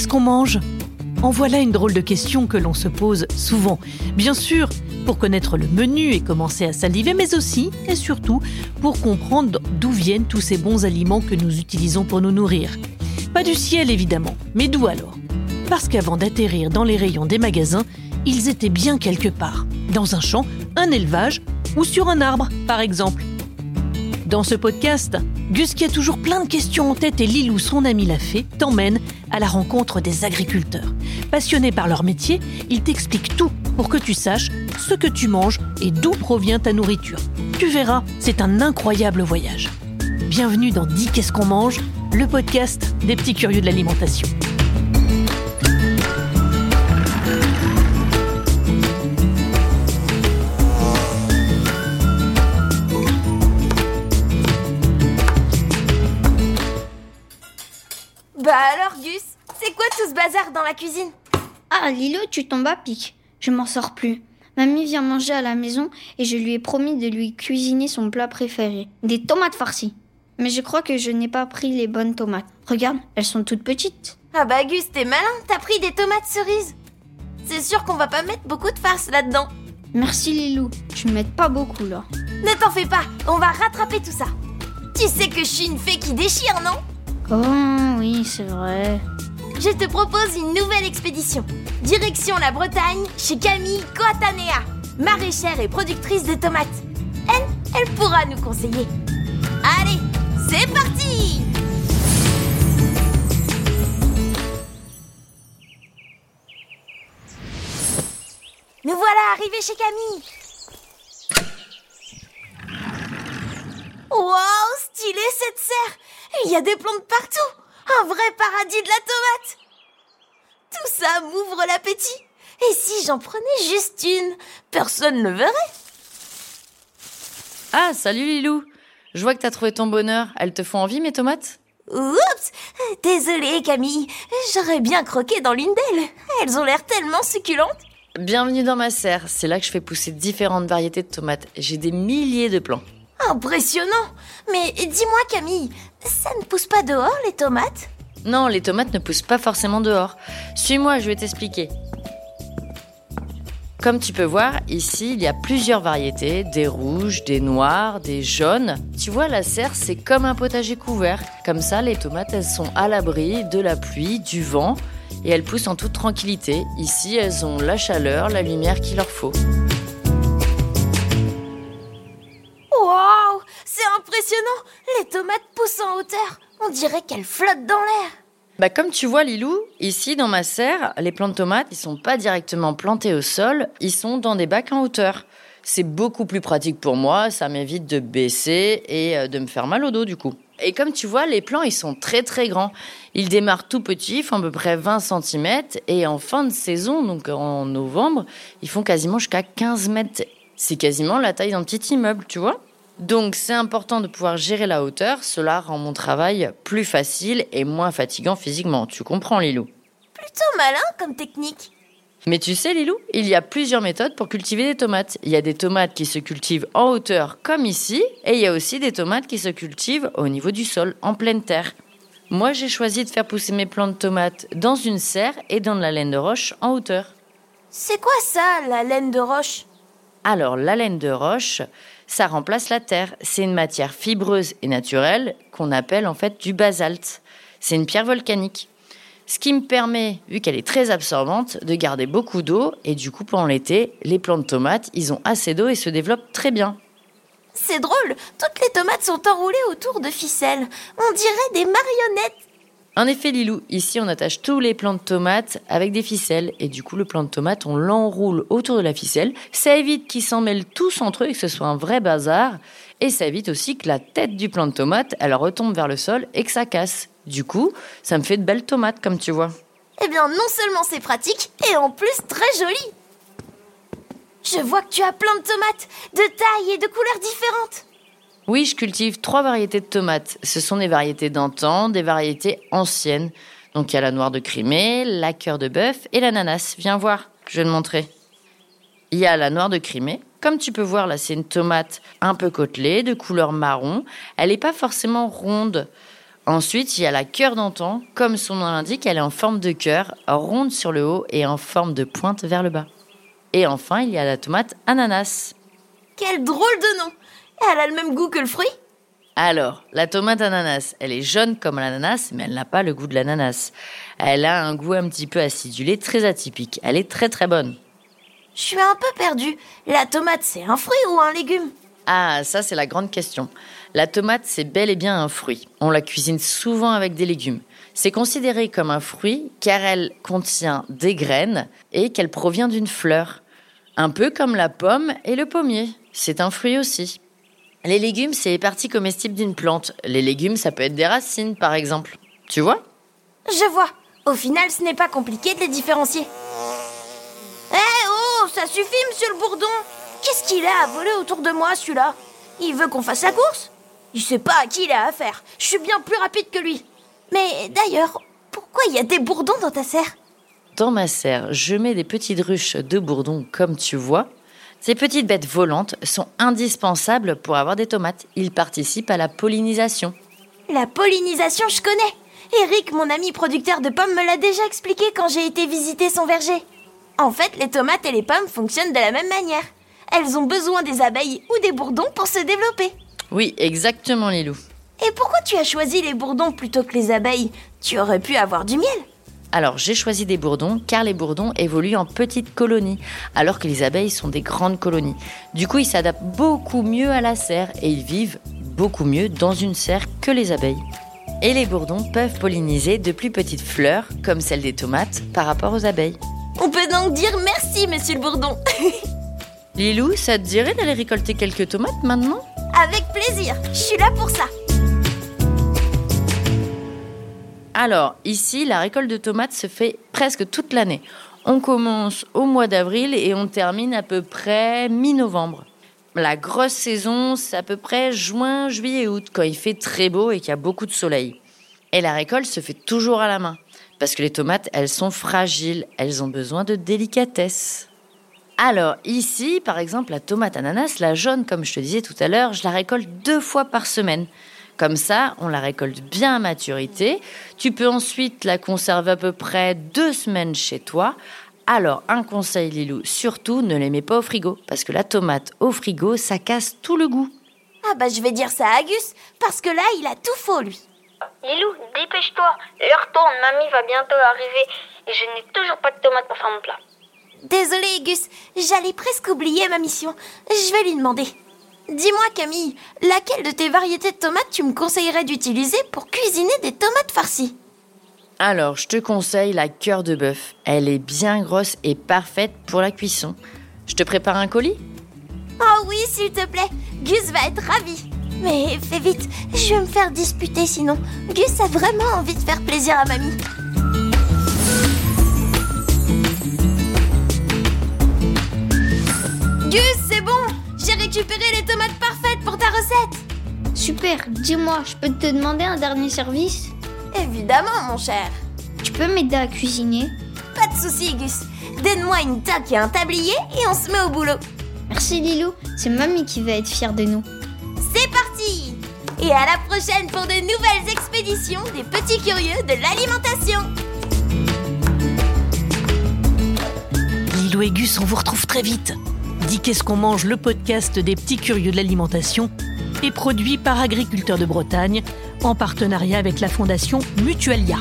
qu'est-ce qu'on mange? En voilà une drôle de question que l'on se pose souvent. Bien sûr, pour connaître le menu et commencer à saliver, mais aussi et surtout pour comprendre d'où viennent tous ces bons aliments que nous utilisons pour nous nourrir. Pas du ciel évidemment, mais d'où alors? Parce qu'avant d'atterrir dans les rayons des magasins, ils étaient bien quelque part, dans un champ, un élevage ou sur un arbre par exemple. Dans ce podcast, Gus, qui a toujours plein de questions en tête et Lilou, son ami l'a fait, t'emmène à la rencontre des agriculteurs. Passionnés par leur métier, ils t'expliquent tout pour que tu saches ce que tu manges et d'où provient ta nourriture. Tu verras, c'est un incroyable voyage. Bienvenue dans Dis qu'est-ce qu'on mange, le podcast des petits curieux de l'alimentation. Bazar dans la cuisine Ah, Lilo, tu tombes à pic. Je m'en sors plus. Mamie vient manger à la maison et je lui ai promis de lui cuisiner son plat préféré, des tomates farcies. Mais je crois que je n'ai pas pris les bonnes tomates. Regarde, elles sont toutes petites. Ah bah Gus, t'es malin, t'as pris des tomates cerises. C'est sûr qu'on va pas mettre beaucoup de farce là-dedans. Merci Lilou, tu m'aides pas beaucoup là. Ne t'en fais pas, on va rattraper tout ça. Tu sais que je suis une fée qui déchire, non? Oh oui, c'est vrai. Je te propose une nouvelle expédition. Direction la Bretagne, chez Camille Coatanea, maraîchère et productrice de tomates. Elle, elle pourra nous conseiller. Allez, c'est parti Nous voilà arrivés chez Camille. Wow, stylé cette serre Il y a des plantes partout Un vrai paradis de la tomate Tout ça m'ouvre l'appétit Et si j'en prenais juste une Personne ne verrait Ah, salut Lilou Je vois que t'as trouvé ton bonheur. Elles te font envie, mes tomates? Oups Désolée Camille, j'aurais bien croqué dans l'une d'elles. Elles ont l'air tellement succulentes. Bienvenue dans ma serre. C'est là que je fais pousser différentes variétés de tomates. J'ai des milliers de plants. Impressionnant Mais dis-moi Camille, ça ne pousse pas dehors les tomates? Non, les tomates ne poussent pas forcément dehors. Suis-moi, je vais t'expliquer. Comme tu peux voir, ici, il y a plusieurs variétés, des rouges, des noirs, des jaunes. Tu vois, la serre, c'est comme un potager couvert. Comme ça, les tomates, elles sont à l'abri de la pluie, du vent, et elles poussent en toute tranquillité. Ici, elles ont la chaleur, la lumière qu'il leur faut. Les tomates poussent en hauteur On dirait qu'elles flottent dans l'air Bah comme tu vois Lilou, ici dans ma serre, les plants de tomates, ils sont pas directement plantés au sol, ils sont dans des bacs en hauteur. C'est beaucoup plus pratique pour moi, ça m'évite de baisser et euh, de me faire mal au dos du coup. Et comme tu vois, les plants, ils sont très très grands. Ils démarrent tout petits, font à peu près 20 cm, et en fin de saison, donc en novembre, ils font quasiment jusqu'à 15 mètres. C'est quasiment la taille d'un petit immeuble, tu vois donc c'est important de pouvoir gérer la hauteur, cela rend mon travail plus facile et moins fatigant physiquement. Tu comprends Lilou? Plutôt malin comme technique. Mais tu sais Lilou, il y a plusieurs méthodes pour cultiver des tomates. Il y a des tomates qui se cultivent en hauteur comme ici, et il y a aussi des tomates qui se cultivent au niveau du sol, en pleine terre. Moi j'ai choisi de faire pousser mes plants de tomates dans une serre et dans de la laine de roche en hauteur. C'est quoi ça, la laine de roche? Alors la laine de roche, ça remplace la terre. C'est une matière fibreuse et naturelle qu'on appelle en fait du basalte. C'est une pierre volcanique. Ce qui me permet, vu qu'elle est très absorbante, de garder beaucoup d'eau et du coup pendant l'été, les plants de tomates, ils ont assez d'eau et se développent très bien. C'est drôle, toutes les tomates sont enroulées autour de ficelles. On dirait des marionnettes. En effet, Lilou, ici on attache tous les plants de tomates avec des ficelles et du coup le plant de tomate on l'enroule autour de la ficelle. Ça évite qu'ils s'en mêlent tous entre eux et que ce soit un vrai bazar. Et ça évite aussi que la tête du plant de tomate elle retombe vers le sol et que ça casse. Du coup, ça me fait de belles tomates comme tu vois. Eh bien non seulement c'est pratique et en plus très joli. Je vois que tu as plein de tomates, de tailles et de couleurs différentes. Oui, je cultive trois variétés de tomates. Ce sont des variétés d'antan, des variétés anciennes. Donc il y a la noire de Crimée, la cœur de bœuf et l'ananas. Viens voir, je vais te montrer. Il y a la noire de Crimée. Comme tu peux voir là, c'est une tomate un peu côtelée, de couleur marron. Elle n'est pas forcément ronde. Ensuite, il y a la cœur d'antan. Comme son nom l'indique, elle est en forme de cœur, ronde sur le haut et en forme de pointe vers le bas. Et enfin, il y a la tomate ananas. Quel drôle de nom Elle a le même goût que le fruit? Alors, la tomate ananas, elle est jaune comme l'ananas, mais elle n'a pas le goût de l'ananas. Elle a un goût un petit peu acidulé, très atypique. Elle est très très bonne. Je suis un peu perdue. La tomate, c'est un fruit ou un légume? Ah, ça c'est la grande question. La tomate, c'est bel et bien un fruit. On la cuisine souvent avec des légumes. C'est considéré comme un fruit car elle contient des graines et qu'elle provient d'une fleur. Un peu comme la pomme et le pommier. C'est un fruit aussi. Les légumes, c'est les parties comestibles d'une plante. Les légumes, ça peut être des racines, par exemple. Tu vois? Je vois. Au final, ce n'est pas compliqué de les différencier. Eh oh, ça suffit, monsieur le bourdon Qu'est-ce qu'il a à voler autour de moi, celui-là? Il veut qu'on fasse la course? Il sait pas à qui il a affaire. Je suis bien plus rapide que lui. Mais d'ailleurs, pourquoi il y a des bourdons dans ta serre? Dans ma serre, je mets des petites ruches de bourdons, comme tu vois. Ces petites bêtes volantes sont indispensables pour avoir des tomates. Ils participent à la pollinisation. La pollinisation, je connais. Eric, mon ami producteur de pommes, me l'a déjà expliqué quand j'ai été visiter son verger. En fait, les tomates et les pommes fonctionnent de la même manière. Elles ont besoin des abeilles ou des bourdons pour se développer. Oui, exactement, Lilou. Et pourquoi tu as choisi les bourdons plutôt que les abeilles? Tu aurais pu avoir du miel. Alors, j'ai choisi des bourdons car les bourdons évoluent en petites colonies, alors que les abeilles sont des grandes colonies. Du coup, ils s'adaptent beaucoup mieux à la serre et ils vivent beaucoup mieux dans une serre que les abeilles. Et les bourdons peuvent polliniser de plus petites fleurs, comme celles des tomates, par rapport aux abeilles. On peut donc dire merci, monsieur le bourdon. Lilou, ça te dirait d'aller récolter quelques tomates maintenant? Avec plaisir, je suis là pour ça. Alors, ici, la récolte de tomates se fait presque toute l'année. On commence au mois d'avril et on termine à peu près mi-novembre. La grosse saison, c'est à peu près juin, juillet, août, quand il fait très beau et qu'il y a beaucoup de soleil. Et la récolte se fait toujours à la main, parce que les tomates, elles sont fragiles, elles ont besoin de délicatesse. Alors ici, par exemple, la tomate ananas, la jaune, comme je te disais tout à l'heure, je la récolte deux fois par semaine. Comme ça, on la récolte bien à maturité. Tu peux ensuite la conserver à peu près deux semaines chez toi. Alors, un conseil, Lilou, surtout ne les mets pas au frigo, parce que la tomate au frigo, ça casse tout le goût. Ah bah je vais dire ça à Gus, parce que là, il a tout faux, lui. Lilou, dépêche-toi. L'heure tourne, mamie va bientôt arriver et je n'ai toujours pas de tomates pour faire mon plat. Désolé, Gus, j'allais presque oublier ma mission. Je vais lui demander. Dis-moi, Camille, laquelle de tes variétés de tomates tu me conseillerais d'utiliser pour cuisiner des tomates farcies? Alors, je te conseille la cœur de bœuf. Elle est bien grosse et parfaite pour la cuisson. Je te prépare un colis? Oh oui, s'il te plaît. Gus va être ravi. Mais fais vite, je vais me faire disputer sinon. Gus a vraiment envie de faire plaisir à mamie. Gus, c'est bon récupéré les tomates parfaites pour ta recette. Super, dis-moi, je peux te demander un dernier service? Évidemment, mon cher. Tu peux m'aider à cuisiner? Pas de soucis, Gus. Donne-moi une toque et un tablier et on se met au boulot. Merci Lilou, c'est mamie qui va être fière de nous. C'est parti. Et à la prochaine pour de nouvelles expéditions des petits curieux de l'alimentation. Lilou et Gus, on vous retrouve très vite. Dis qu'est-ce qu'on mange, le podcast des petits curieux de l'alimentation, est produit par Agriculteurs de Bretagne en partenariat avec la fondation Mutualia.